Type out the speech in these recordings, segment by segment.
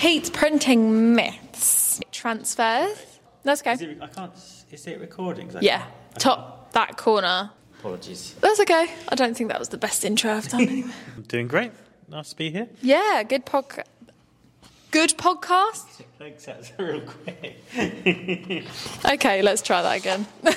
Heat printing myths. Transfers. That's okay. Is it, I can't. Is it recording? I Yeah. can't- I Top that corner. Apologies. That's okay. I don't think that was the best intro I've done anyway. I'm doing great. Nice to be here. yeah, good podcast. Good podcast. Thanks. That's real quick. Okay, let's try that again.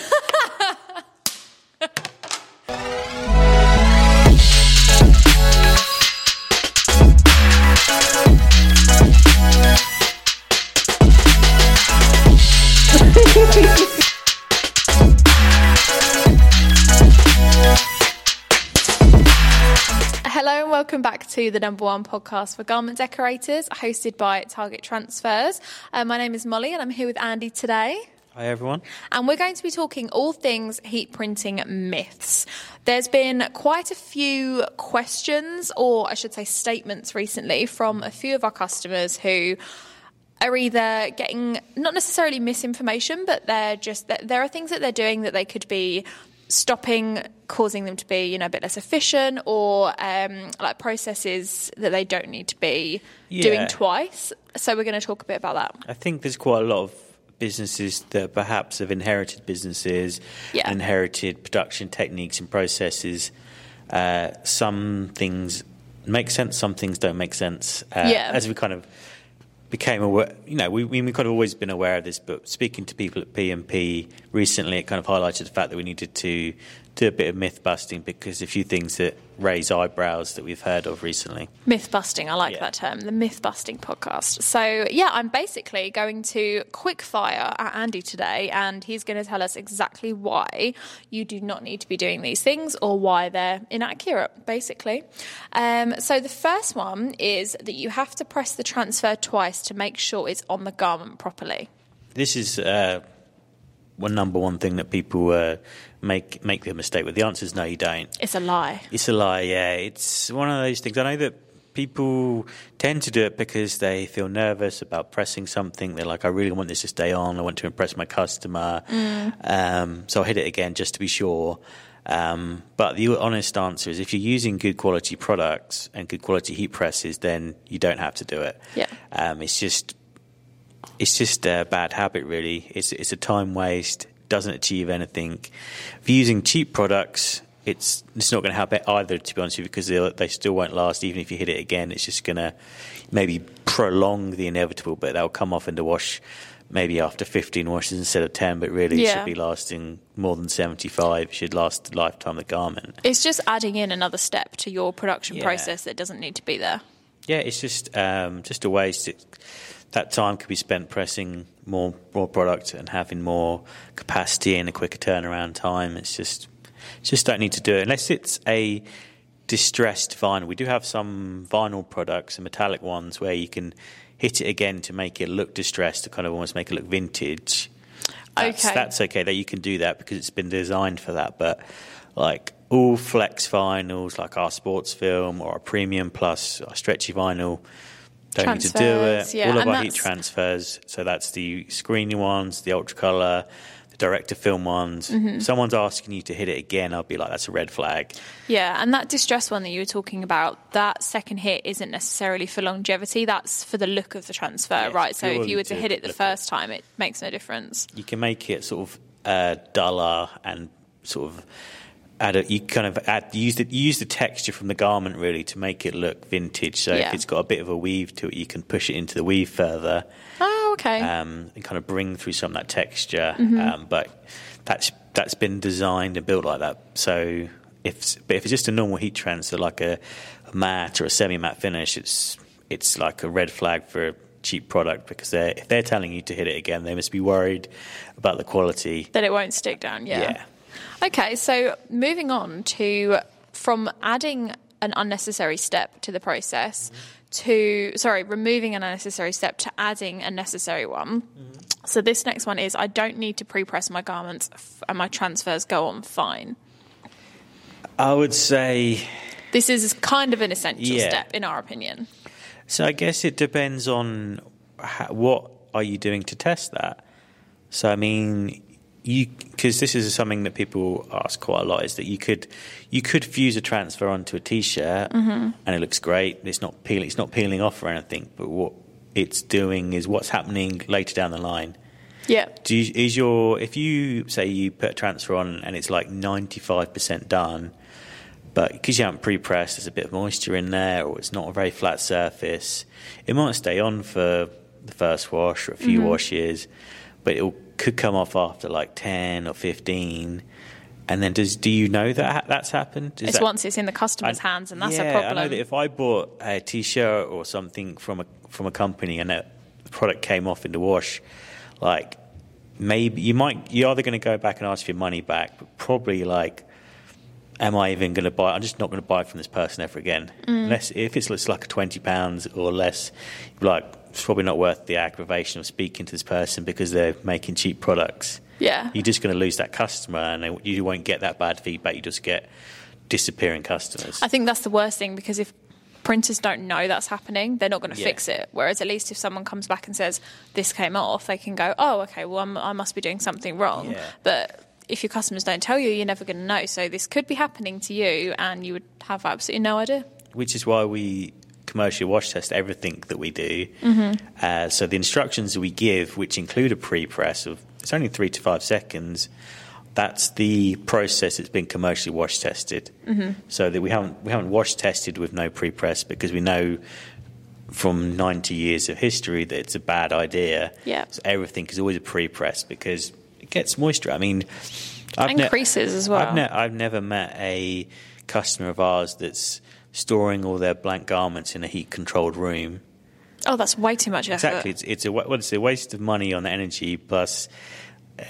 Hello and welcome back to the number one podcast for garment decorators, hosted by Target Transfers. Uh, my name is Molly and I'm here with Andy today. Hi everyone. And we're going to be talking all things heat printing myths. There's been quite a few questions, or I should say statements recently, from a few of our customers who are either getting not necessarily misinformation, but they're just that there are things that they're doing that they could be stopping, causing them to be you know a bit less efficient, or um, like processes that they don't need to be doing twice. So we're going to talk a bit about that. I think there's quite a lot of businesses that perhaps have inherited businesses, Yeah. inherited production techniques and processes. Uh, some things make sense, some things don't make sense. Uh, Yeah. As we kind of became aware, you know, we, we, we've kind of always been aware of this, but speaking to people at P&P recently, it kind of highlighted the fact that we needed to do a bit of myth busting because a few things that raise eyebrows that we've heard of recently. Myth busting, I like Yeah. that term, the myth busting podcast. So, yeah, I'm basically going to quick fire at Andy today, and he's going to tell us exactly why you do not need to be doing these things or why they're inaccurate, basically. Um, so, the first one is that you have to press the transfer twice to make sure it's on the garment properly. This is uh, one number one thing that people uh, make make the mistake with. The answer is no, you don't. It's a lie. It's a lie. Yeah, it's one of those things. I know that people tend to do it because they feel nervous about pressing something. They're like, I really want this to stay on. I want to impress my customer. Um, so I'll hit it again just to be sure. Um, but the honest answer is, if you're using good quality products and good quality heat presses, then you don't have to do it. Yeah. Um, it's just it's just a bad habit, really. It's it's a time waste. Doesn't achieve anything. If you're using cheap products, it's it's not going to help it either. To be honest with you, because they they still won't last. Even if you hit it again, it's just going to maybe prolong the inevitable. But they'll come off in the wash maybe after 15 washes instead of 10. But really, it Yeah. should be lasting more than 75. Should last the lifetime of the garment. It's just adding in another step to your production Yeah. process that doesn't need to be there. Yeah, it's just um, just a waste. It, that time could be spent pressing more more product and having more capacity and a quicker turnaround time. It's just just don't need to do it unless it's a distressed vinyl. We do have some vinyl products, and metallic ones, where you can hit it again to make it look distressed, to kind of almost make it look vintage. That's, Okay. that's okay that you can do that because it's been designed for that. But like all flex vinyls, like our sports film or our premium plus, our stretchy vinyl, don't need to do it. yeah, all of and our heat transfers. So that's the screeny ones, the ultra color, the direct to film ones. Mm-hmm. If someone's asking you to hit it again, I'll be like, that's a red flag. Yeah, and that distress one that you were talking about, that second hit isn't necessarily for longevity. That's for the look of the transfer, Yeah, right? So if you were to to hit it the first time, it makes no difference. You can make it sort of uh, duller and sort of add a, you kind of add use the use the texture from the garment really to make it look vintage. So Yeah. if it's got a bit of a weave to it, you can push it into the weave further. Oh, okay. um, and kind of bring through some of that texture. Mm-hmm. Um, but that's that's been designed and built like that. So if but if it's just a normal heat transfer, like a, a matte or a semi matte finish, it's it's like a red flag for a cheap product because they're if they're telling you to hit it again, they must be worried about the quality. that it won't stick down, yeah. Yeah. Okay, so moving on to from adding an unnecessary step to the process to, sorry, removing an unnecessary step to adding a necessary one. Mm-hmm. So this next one is I don't need to pre press my garments f- and my transfers go on fine. I would say This is kind of an essential Yeah. step, in our opinion. So I guess it depends on how, what are you doing to test that. So I mean, you because this is something that people ask quite a lot is that you could you could fuse a transfer onto a t-shirt mm-hmm. and it looks great. It's not peeling. It's not peeling off or anything. But what it's doing is what's happening later down the line. Yeah. Do you, is your if you say you put a transfer on and it's like ninety five percent done, but because you haven't pre-pressed, there's a bit of moisture in there, or it's not a very flat surface, it might stay on for the first wash or a few mm-hmm. washes, but it could come off after like ten or fifteen. And then, does do you know that ha- that's happened? Is It's that- once it's in the customer's I- hands, and that's yeah, a problem. I know that if I bought a T-shirt or something from a from a company and the product came off in the wash, like maybe you might you're either going to go back and ask for your money back, but probably like, am I even going to buy? I'm just not going to buy from this person ever again. Mm. Unless if it's it's like a twenty pounds or less, like it's probably not worth the aggravation of speaking to this person because they're making cheap products. Yeah. You're just going to lose that customer, and you won't get that bad feedback. You just get disappearing customers. I think that's the worst thing because if printers don't know that's happening, they're not going to Yeah. fix it. Whereas at least if someone comes back and says this came off, they can go, oh, okay, well I'm, I must be doing something wrong. Yeah. But if your customers don't tell you, you're never going to know. So this could be happening to you, and you would have absolutely no idea. which is why we commercially wash test everything that we do. Uh, so the instructions we give, which include a pre-press of it's only three to five seconds, that's the process that's been commercially wash tested. So that we haven't we haven't wash tested with no pre-press because we know from 90 years of history that it's a bad idea. Yeah. So everything is always a pre-press because it gets moisture. I mean, I've And creases as well. I've, ne- I've never met a customer of ours that's storing all their blank garments in a heat-controlled room. Oh, that's way too much effort. Exactly, it's, it's a well, it's a waste of money on energy. Plus,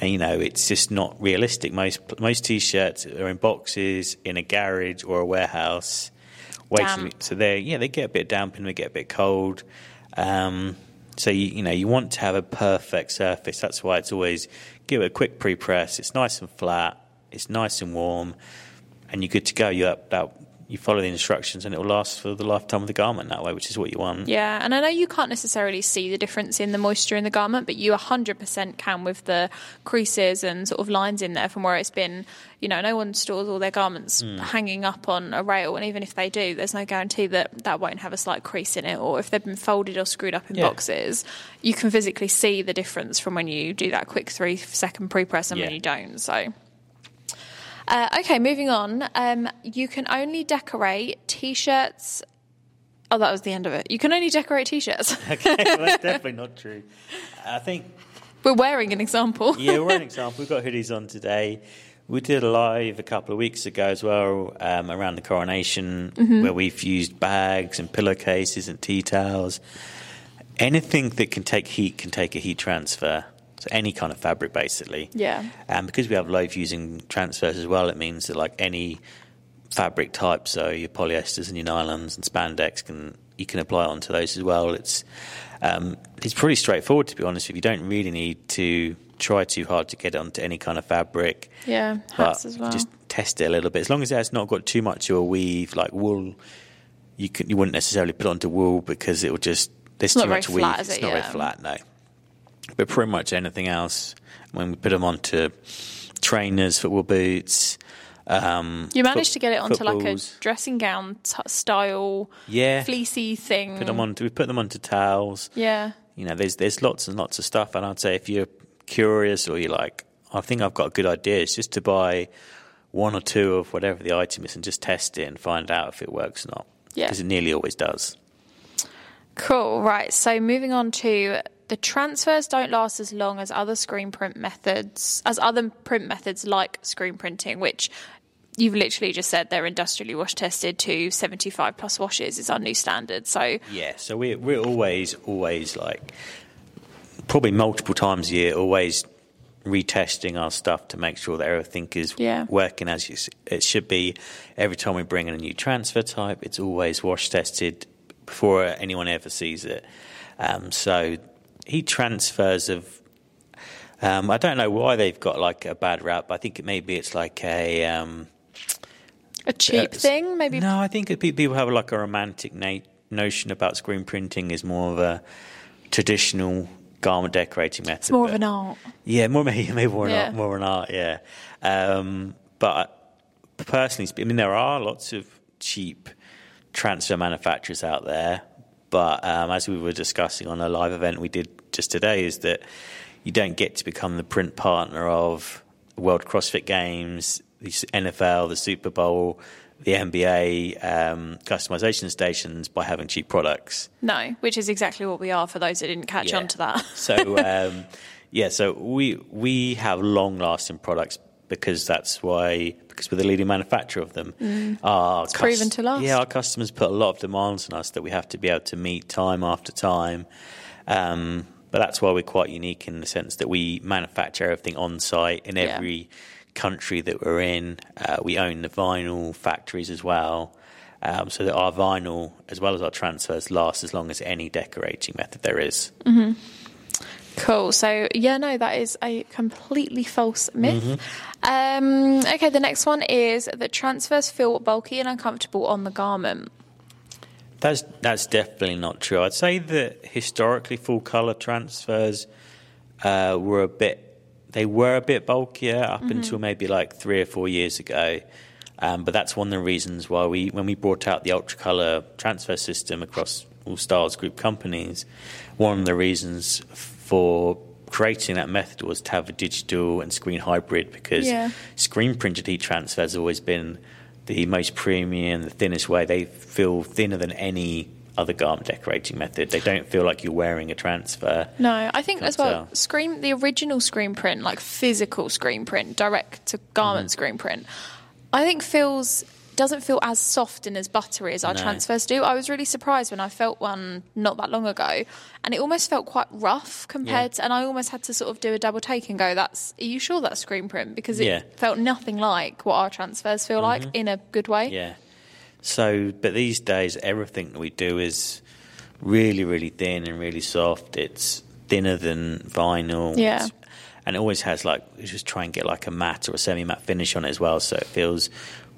uh, you know, it's just not realistic. Most most t-shirts are in boxes in a garage or a warehouse. waiting- Damp. So they yeah they get a bit damp and they get a bit cold. Um, so you you know you want to have a perfect surface. That's why it's always give it a quick pre-press. It's nice and flat. It's nice and warm, and you're good to go. You up that you follow the instructions and it will last for the lifetime of the garment that way, which is what you want. Yeah, and I know you can't necessarily see the difference in the moisture in the garment, but you 100% can with the creases and sort of lines in there from where it's been. You know, no one stores all their garments Hmm. hanging up on a rail, and even if they do, there's no guarantee that that won't have a slight crease in it, or if they've been folded or screwed up in Yeah. boxes, you can physically see the difference from when you do that quick three second pre press and when you don't. So. Uh, okay, moving on. Um, you can only decorate t-shirts. Oh, that was the end of it. You can only decorate t-shirts. okay, well, that's definitely not true. I think We're wearing an example. yeah, we're an example. We've got hoodies on today. We did a live a couple of weeks ago as well um, around the coronation, Mm-hmm. where we've used bags and pillowcases and tea towels. Anything that can take heat can take a heat transfer. So any kind of fabric, basically. Yeah. And because we have low fusing transfers as well, it means that like any fabric type, so your polyesters and your nylons and spandex, can you can apply it onto those as well. It's um, it's pretty straightforward to be honest. If you don't really need to try too hard to get it onto any kind of fabric, Yeah, but hats as well. just test it a little bit. As long as it has not got too much of a weave, like wool, you can you wouldn't necessarily put onto wool because it will just there's not too much weave. flat, it's it? not Yeah. very flat, no. But pretty much anything else, when we put them onto trainers, football boots. Um, you managed foot- to get it onto like a dressing gown t- style, yeah. fleecy thing. Put them onto we put them onto towels. Yeah, You know, there's there's lots and lots of stuff, and I'd say if you're curious or you're like, I think I've got a good idea, it's just to buy one or two of whatever the item is and just test it and find out if it works or not. Yeah. because it nearly always does. cool. Right. So moving on to the transfers don't last as long as other screen print methods, as other print methods like screen printing, which you've literally just said they're industrially wash tested to 75 plus washes is our new standard. So Yeah, so we we're always always like probably multiple times a year, always retesting our stuff to make sure that everything is Yeah. working as you it should be. Every time we bring in a new transfer type, it's always wash tested before anyone ever sees it. Um, so heat transfers of um, I don't know why they've got like a bad rap. but I think it maybe it's like a um, a cheap uh, thing, maybe. no, I think people have like a romantic na- notion about screen printing is more of a traditional garment decorating method. It's more of an art. Yeah, more maybe, maybe more, Yeah. an art, more an art. Yeah, um, but personally, I mean, there are lots of cheap transfer manufacturers out there, But um, as we were discussing on a live event we did just today, is that you don't get to become the print partner of World CrossFit Games, the NFL, the Super Bowl, the NBA um, customization stations by having cheap products. No, which is exactly what we are for those that didn't catch Yeah. on to that. So um, yeah, so we we have long lasting products because that's why because we're the leading manufacturer of them. Our Mm. proven to last. Yeah, our customers put a lot of demands on us that we have to be able to meet time after time. Um, but that's why we're quite unique in the sense that we manufacture everything on site in Yeah. every country that we're in. Uh, we own the vinyl factories as well. Um, so that our vinyl, as well as our transfers, last as long as any decorating method there is. Cool. So, yeah, no, that is a completely false myth. Mm-hmm. Um, okay, the next one is that transfers feel bulky and uncomfortable on the garment. That's that's definitely not true. I'd say that historically, full color transfers uh, were a bit they were a bit bulkier up until maybe like three or four years ago. Um, but that's one of the reasons why we when we brought out the ultra color transfer system across all Stahls' Group companies, one of the reasons for creating that method was to have a digital and screen hybrid because Yeah. screen printed heat transfer has always been the most premium, the thinnest way. They feel thinner than any other garment decorating method. They don't feel like you're wearing a transfer. No, I think as well, tell. screen the original screen print, like physical screen print, direct to garment Mm-hmm. screen print, I think feels doesn't feel as soft and as buttery as our No. transfers do. I was really surprised when I felt one not that long ago, and it almost felt quite rough compared. to, and I almost had to sort of do a double take and go, "That's are you sure that's screen print?" Because it Yeah. Mm-hmm. felt nothing like what our transfers feel like in a good way. Yeah. So, but these days, everything that we do is really, really thin and really soft. It's thinner than vinyl. Yeah. It's- and it always has like, just try and get like a matte or a semi matte finish on it as well. So it feels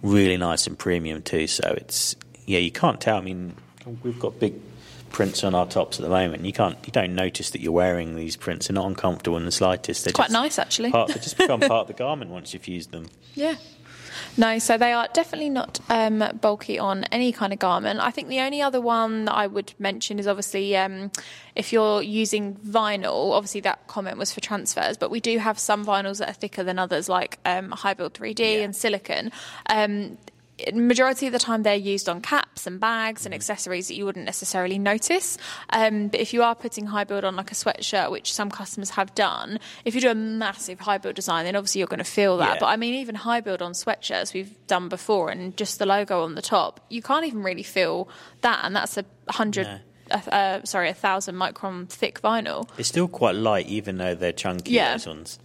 really nice and premium too. So it's, yeah, you can't tell. I mean, we've got big prints on our tops at the moment. You can't, you don't notice that you're wearing these prints. They're not uncomfortable in the slightest. They're Quite just nice, actually. Part, they just become part of the garment once you've used them. Yeah. No, so they are definitely not um, bulky on any kind of garment. I think the only other one that I would mention is obviously um, if you're using vinyl, obviously that comment was for transfers, but we do have some vinyls that are thicker than others, like um, High Build 3D Yeah. and silicon. Majority of the time they're used on caps and bags and accessories that you wouldn't necessarily notice. Um, but if you are putting high build on like a sweatshirt, which some customers have done, if you do a massive high build design, then obviously you're going to feel that. Yeah. But I mean, even high build on sweatshirts we've done before, and just the logo on the top, you can't even really feel that, and that's a hundred. No. Uh, sorry, a thousand micron thick vinyl. They're still quite light, even though they're chunky. Yeah. Ones.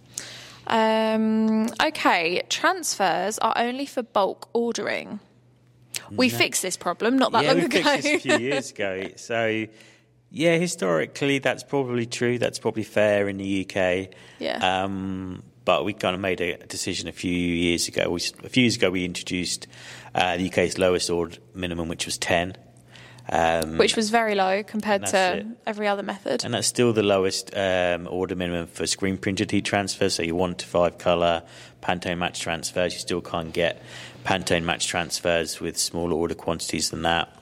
Um, okay, transfers are only for bulk ordering. We fixed this problem not that yeah, long we ago. fixed this a few years ago. So, yeah, historically, that's probably true. That's probably fair in the UK. Yeah. Um, but we kind of made a decision a few years ago. We, a few years ago, we introduced uh, the UK's lowest order minimum, which was 10. Um, which was very low compared to it. every other method. and that's still the lowest um, order minimum for screen printed heat transfers. So, your one to five color Pantone match transfers, you still can't get Pantone match transfers with smaller order quantities than that.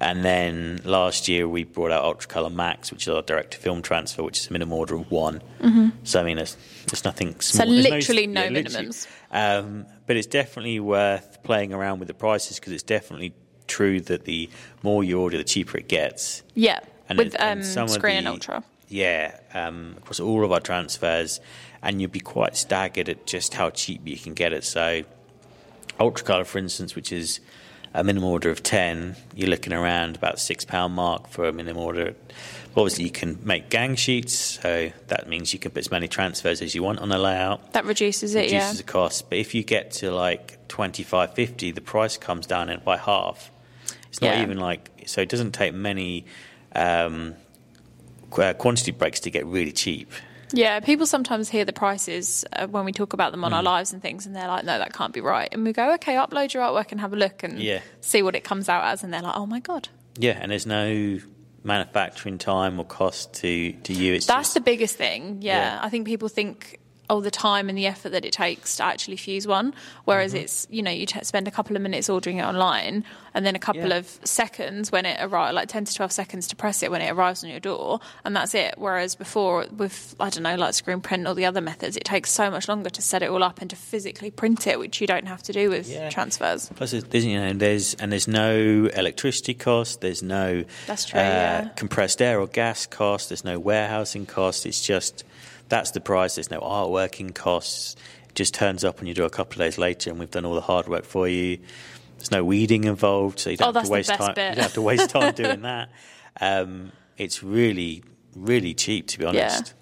And then last year we brought out Ultra Color Max, which is our direct to film transfer, which is a minimum order of one. So I mean, there's, there's nothing small. there's literally no literally. minimums. Um, but it's definitely worth playing around with the prices because it's definitely true that the more you order, the cheaper it gets. yeah, And with then- and um, some of screen and ultra. Yeah, um, across all of our transfers, and you'd be quite staggered at just how cheap you can get it. So, Ultracolor, for instance, which is a minimum order of ten, you're looking around about six pound mark for a minimum order. Obviously, you can make gang sheets, so that means you can put as many transfers as you want on a layout. That reduces it, Reduces yeah. the cost, but if you get to like 25, 50, the price comes down by half. It's not Yeah. even like so. It doesn't take many um, uh, quantity breaks to get really cheap. Yeah, people sometimes hear the prices uh, when we talk about them Mm. on our lives and things, and they're like, no, that can't be right. And we go, okay, upload your artwork and have a look and Yeah. see what it comes out as. And they're like, oh my God. Yeah, and there's no manufacturing time or cost to to you. It's That's just, the biggest thing. Yeah. Yeah. I think people think all the time and the effort that it takes to actually fuse one. Whereas it's you know you t- spend a couple of minutes ordering it online and then a couple Yeah. of seconds when it arrives, like ten to twelve seconds to press it when it arrives on your door, and that's it. Whereas before with I don't know like screen print or the other methods, it takes so much longer to set it all up and to physically print it, which you don't have to do with Yeah. transfers. Plus, there's, there's, you know, there's and there's no electricity cost. There's no That's true, uh, yeah. compressed air or gas cost. There's no warehousing cost. It's just that's the price. There's no artworking costs. It just turns up on your door a couple of days later, and we've done all the hard work for you. There's no weeding involved, so you don't Oh, have to waste time. bit. You don't have to waste time doing that. Um, it's really, really cheap, to be honest.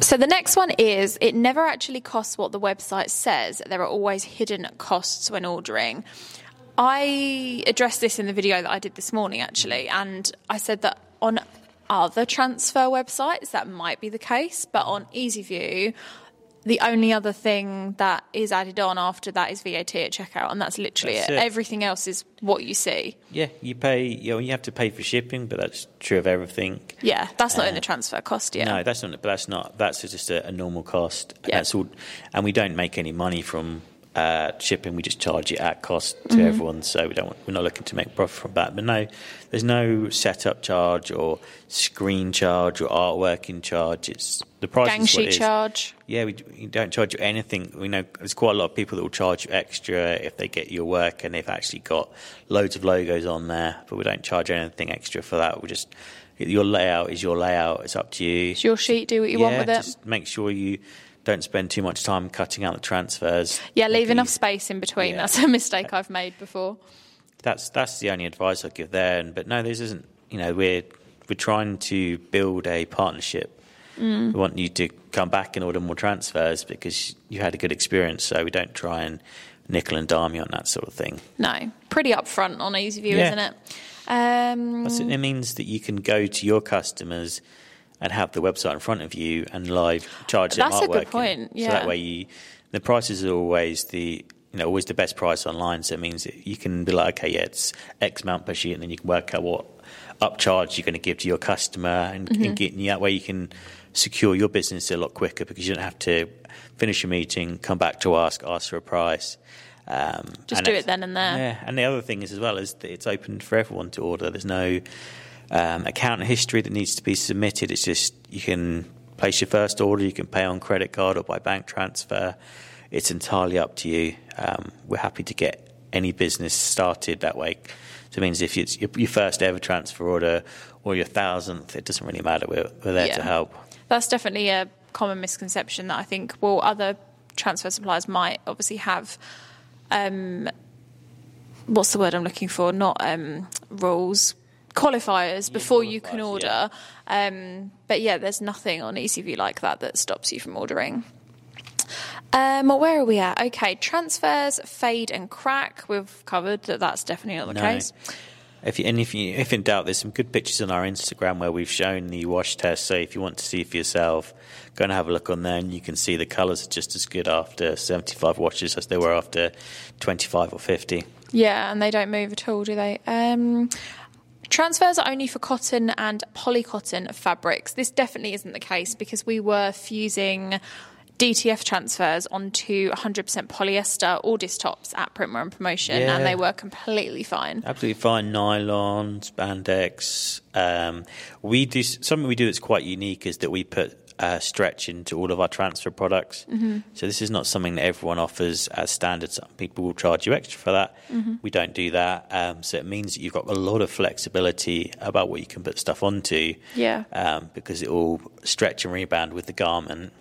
So the next one is it never actually costs what the website says. There are always hidden costs when ordering. I addressed this in the video that I did this morning actually, and I said that on other transfer websites that might be the case, but on EasyView, the only other thing that is added on after that is VAT at checkout, and that's literally That's it. it. Everything else is what you see. Yeah, you pay. You know, you have to pay for shipping, but that's true of everything. Yeah, that's not in the uh, transfer cost. Yeah, No, that's not. But that's not. That's just a, a normal cost. Yeah. That's all. And we don't make any money from uh, shipping. We just charge it at cost to Mm-hmm. everyone. So we don't. Want, we're not looking to make profit from that. But no, there's no setup charge or screen charge or artworking charge. It's the price. gang sheet charge. Yeah, we, we don't charge you anything. We know there's quite a lot of people that will charge you extra if they get your work and they've actually got loads of logos on there, but we don't charge anything extra for that. We just your layout is your layout. It's up to you. It's your sheet. Do what you want with it. just make sure you don't spend too much time cutting out the transfers. Yeah, leave Maybe- enough space in between. Yeah. That's a mistake I've made before. That's that's the only advice I give there. And but no, this isn't. You know, we're we're trying to build a partnership. Mm. We want you to come back and order more transfers because you had a good experience. So we don't try and nickel and dime you on that sort of thing. No, pretty upfront on EasyView, Yeah. isn't it? Um, it means that you can go to your customers and have the website in front of you and live charge them That's a good artwork. point, So that way, you, the prices are always the you know always the best price online. So it means that you can be like, okay, yeah, it's X amount per sheet, and then you can work out what upcharge you're going to give to your customer, and, Mm-hmm. and get that way you can secure your business a lot quicker because you don't have to finish a meeting, come back to ask, ask for a price. Um, Just do it then and there. Yeah, and the other thing is as well is that it's open for everyone to order. There's no um, account history that needs to be submitted. It's just you can place your first order, you can pay on credit card or by bank transfer. It's entirely up to you. Um, we're happy to get any business started that way. So it means if it's your, your first ever transfer order or your thousandth, it doesn't really matter. We're, we're there Yeah. to help. that's definitely a common misconception that I think, well, other transfer suppliers might obviously have. Um, what's the word I'm looking for? Not um, rules, qualifiers before you can qualifiers, order. Um, but yeah, there's nothing on EasyView like that that stops you from ordering. Um, where are we at? Okay, transfers fade and crack. We've covered that. That's definitely not the No. case. If you, and if you, if in doubt, there's some good pictures on our Instagram where we've shown the wash test. So if you want to see for yourself, go and have a look on there, and you can see the colours are just as good after 75 washes as they were after 25 or 50. Yeah, and they don't move at all, do they? Um, transfers are only for cotton and polycotton fabrics. This definitely isn't the case because we were fusing DTF transfers onto 100% polyester AWDis tops at Printwear and Promotion, Yeah. and they were completely fine. Absolutely fine. Nylon, spandex. Um, we do something we do that's quite unique is that we put uh, stretch into all of our transfer products. Mm-hmm. So this is not something that everyone offers as standard. Some people will charge you extra for that. We don't do that. Um, so it means that you've got a lot of flexibility about what you can put stuff onto. Yeah. Um, because it will stretch and rebound with the garment.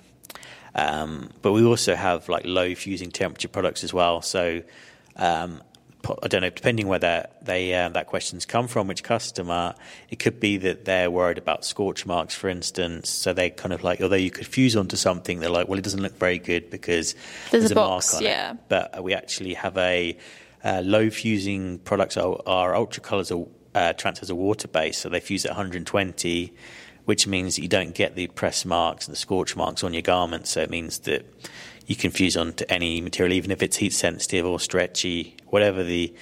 Um, but we also have like low fusing temperature products as well. So um, I don't know, depending where that they uh, that question's come from, which customer, it could be that they're worried about scorch marks, for instance. So they kind of like, although you could fuse onto something, they're like, well, it doesn't look very good because There's a mark box, on yeah. it. But we actually have a uh, low fusing products. Our, our ultra colors are uh, transfers are water based, so they fuse at 120 which means that you don't get the press marks and the scorch marks on your garment. So it means that you can fuse onto any material, even if it's heat sensitive or stretchy, whatever the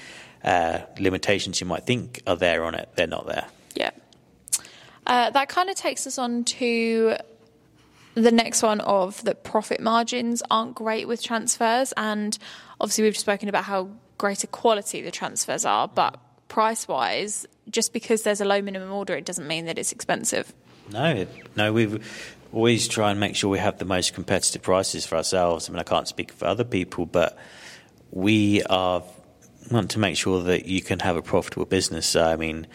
uh, limitations you might think are there on it, they're not there. Yeah. Uh, that kind of takes us on to the next one of the profit margins aren't great with transfers, and obviously we've spoken about how greater quality the transfers are, but price wise, just because there's a low minimum order, it doesn't mean that it's expensive. No, no, we've always try and make sure we have the most competitive prices for ourselves. I mean, I can't speak for other people, but we are want to make sure that you can have a profitable business. So, I mean,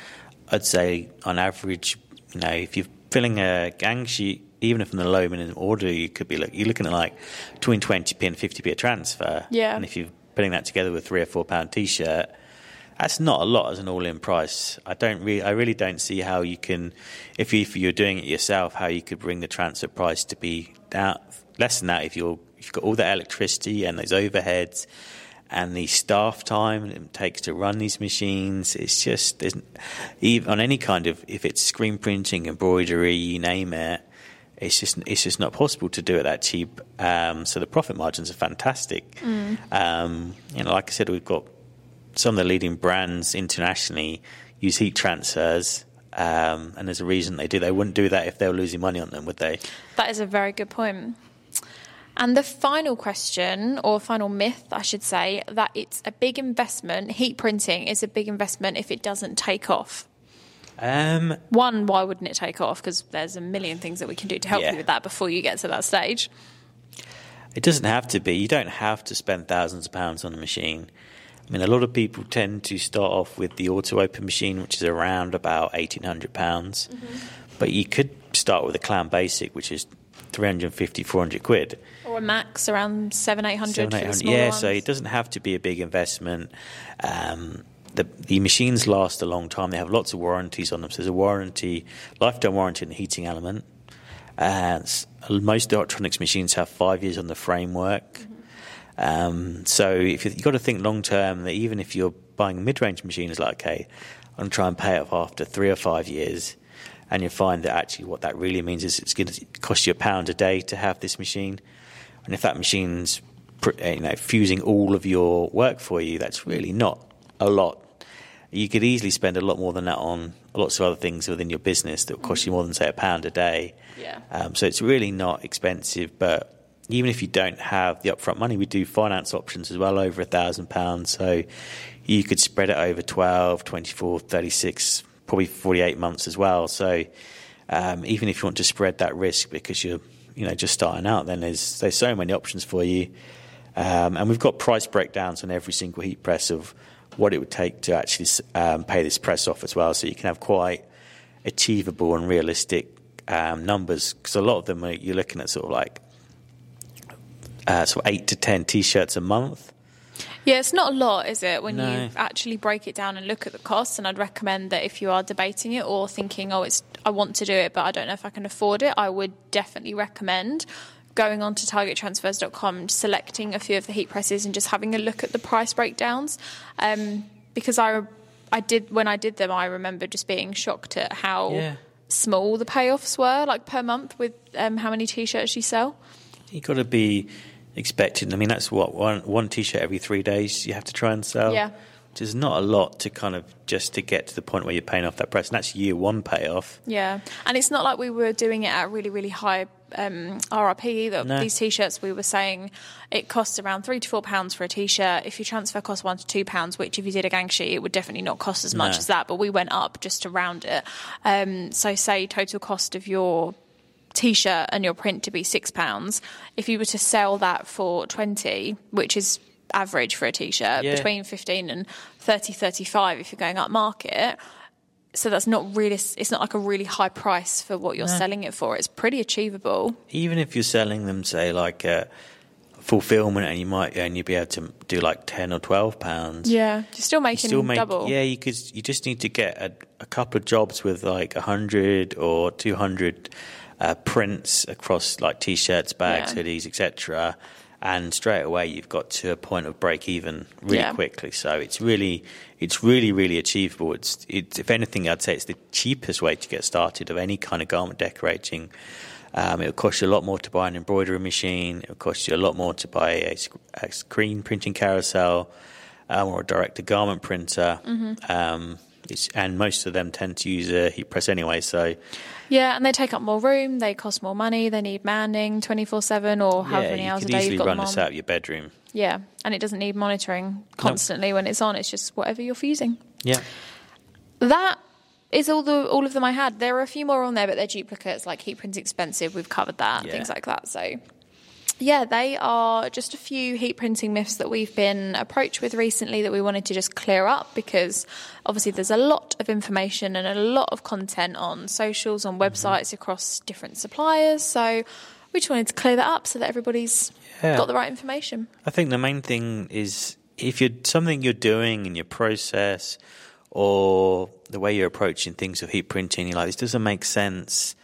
I'd say on average, you know, if you're filling a gang sheet, even if in the low minimum order, you could be look, you're looking at like between 20p and 50p a transfer. Yeah. And if you're putting that together with three or four pound t-shirt, that's not a lot as an all-in price. I don't really, I really don't see how you can, if, you, if you're doing it yourself, how you could bring the transfer price to be down, less than that if you're if you've got all that electricity and those overheads and the staff time it takes to run these machines. It's just even on any kind of if it's screen printing, embroidery, you name it. It's just it's just not possible to do it that cheap. Um, so the profit margins are fantastic. Mm. Um, you know, like I said, we've got some of the leading brands internationally use heat transfers. Um, and there's a reason they do. They wouldn't do that if they were losing money on them, would they? That is a very good point. And the final question, or final myth, I should say, that it's a big investment, heat printing is a big investment if it doesn't take off. Um, One, why wouldn't it take off? Because there's a million things that we can do to help yeah. you with that before you get to that stage. It doesn't have to be. You don't have to spend thousands of pounds on a machine. I mean, a lot of people tend to start off with the auto open machine, which is around about £1,800. mm-hmm. But you could start with a Clam Basic, which is 350, 400 quid. Or a max around seven, eight hundred. Yeah, ones. so it doesn't have to be a big investment. Um, the, the machines last a long time. They have lots of warranties on them. So there's a warranty, lifetime warranty in the heating element. Uh, most Hotronix machines have five years on the framework. Mm-hmm. Um, so if you, have got to think long term that even if you're buying a mid-range machine, it's like okay, I'm going to try and pay it off after three or five years and you find that actually what that really means is it's going to cost you a pound a day to have this machine. And if that machine's eh, you know fusing all of your work for you, that's really not a lot. You could easily spend a lot more than that on lots of other things within your business that will cost you more than say a pound a day. Yeah. Um, so it's really not expensive, but even if you don't have the upfront money, we do finance options as well over a thousand pounds. So you could spread it over 12, 24, 36, probably 48 months as well. So um, even if you want to spread that risk because you're you know just starting out, then there's there's so many options for you. Um, and we've got price breakdowns on every single heat press of what it would take to actually um, pay this press off as well. So you can have quite achievable and realistic um, numbers because a lot of them are, you're looking at sort of like uh, sort of eight to ten t-shirts a month. Yeah, it's not a lot, is it, when no. you actually break it down and look at the costs? And I'd recommend that if you are debating it or thinking, oh, it's I want to do it, but I don't know if I can afford it, I would definitely recommend going on to targettransfers.com, selecting a few of the heat presses and just having a look at the price breakdowns. Um, because I, I did when I did them, I remember just being shocked at how yeah. small the payoffs were, like per month with um, how many t-shirts you sell. You got to be expecting. I mean, that's what one one t-shirt every three days you have to try and sell. Yeah, which is not a lot to kind of just to get to the point where you're paying off that price, and that's year one payoff. Yeah, and it's not like we were doing it at really really high um, RRP either. No. These t-shirts we were saying it costs around three to four pounds for a t-shirt. If your transfer costs one to two pounds, which if you did a gang sheet, it would definitely not cost as much no. as that. But we went up just to round it. Um, so say total cost of your t-shirt and your print to be six pounds if you were to sell that for 20 which is average for a t-shirt yeah. between 15 and 30 35 if you're going up market so that's not really it's not like a really high price for what you're no. selling it for it's pretty achievable even if you're selling them say like a fulfillment and you might only be able to do like 10 or 12 pounds yeah you're still making you still make, double yeah you could you just need to get a, a couple of jobs with like 100 or 200 uh, prints across like t-shirts, bags, yeah. hoodies, etc. And straight away you've got to a point of break even really yeah. quickly. So it's really, it's really, really achievable. It's, it's, if anything, I'd say it's the cheapest way to get started of any kind of garment decorating. Um, it'll cost you a lot more to buy an embroidery machine. It'll cost you a lot more to buy a, a screen printing carousel um, or a direct to garment printer. Mm-hmm. Um, It's, and most of them tend to use a heat press anyway, so Yeah, and they take up more room. They cost more money. They need manning twenty four seven or however yeah, many hours a day you've got run them this on. out of your bedroom. Yeah, and it doesn't need monitoring constantly when it's on. It's just whatever you're fusing. Yeah. That is all the all of them I had. There are a few more on there, but they're duplicates. Like heat print's expensive. We've covered that. Yeah. Things like that. So. Yeah, they are just a few heat printing myths that we've been approached with recently that we wanted to just clear up because obviously there's a lot of information and a lot of content on socials, on mm-hmm. websites across different suppliers. So we just wanted to clear that up so that everybody's Yeah. got the right information. I think the main thing is if you're something you're doing in your process or the way you're approaching things with heat printing, you're like, this doesn't make sense,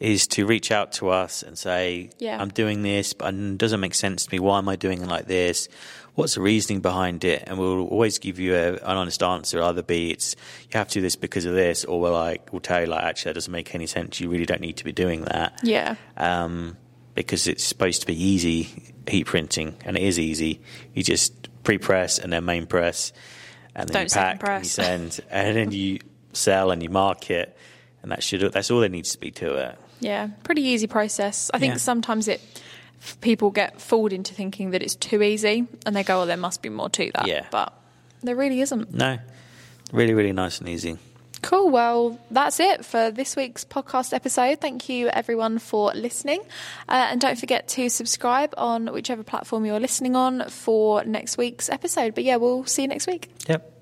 is to reach out to us and say, Yeah. I'm doing this, but it doesn't make sense to me. Why am I doing it like this? What's the reasoning behind it? And we'll always give you a, an honest answer. Either be it's you have to do this because of this, or we're like we'll tell you like actually that doesn't make any sense. You really don't need to be doing that Yeah. um, because it's supposed to be easy heat printing, and it is easy. You just pre-press and then main press, and then Don't you pack and you send, and then you sell and you market, and that should that's all there needs to be to it. Yeah, pretty easy process. I think Yeah. sometimes it people get fooled into thinking that it's too easy, and they go, "Oh, there must be more to that." Yeah. but there really isn't. No, really, really nice and easy. Cool. Well, that's it for this week's podcast episode. Thank you, everyone, for listening, uh, and don't forget to subscribe on whichever platform you're listening on for next week's episode. But yeah, we'll see you next week. Yep.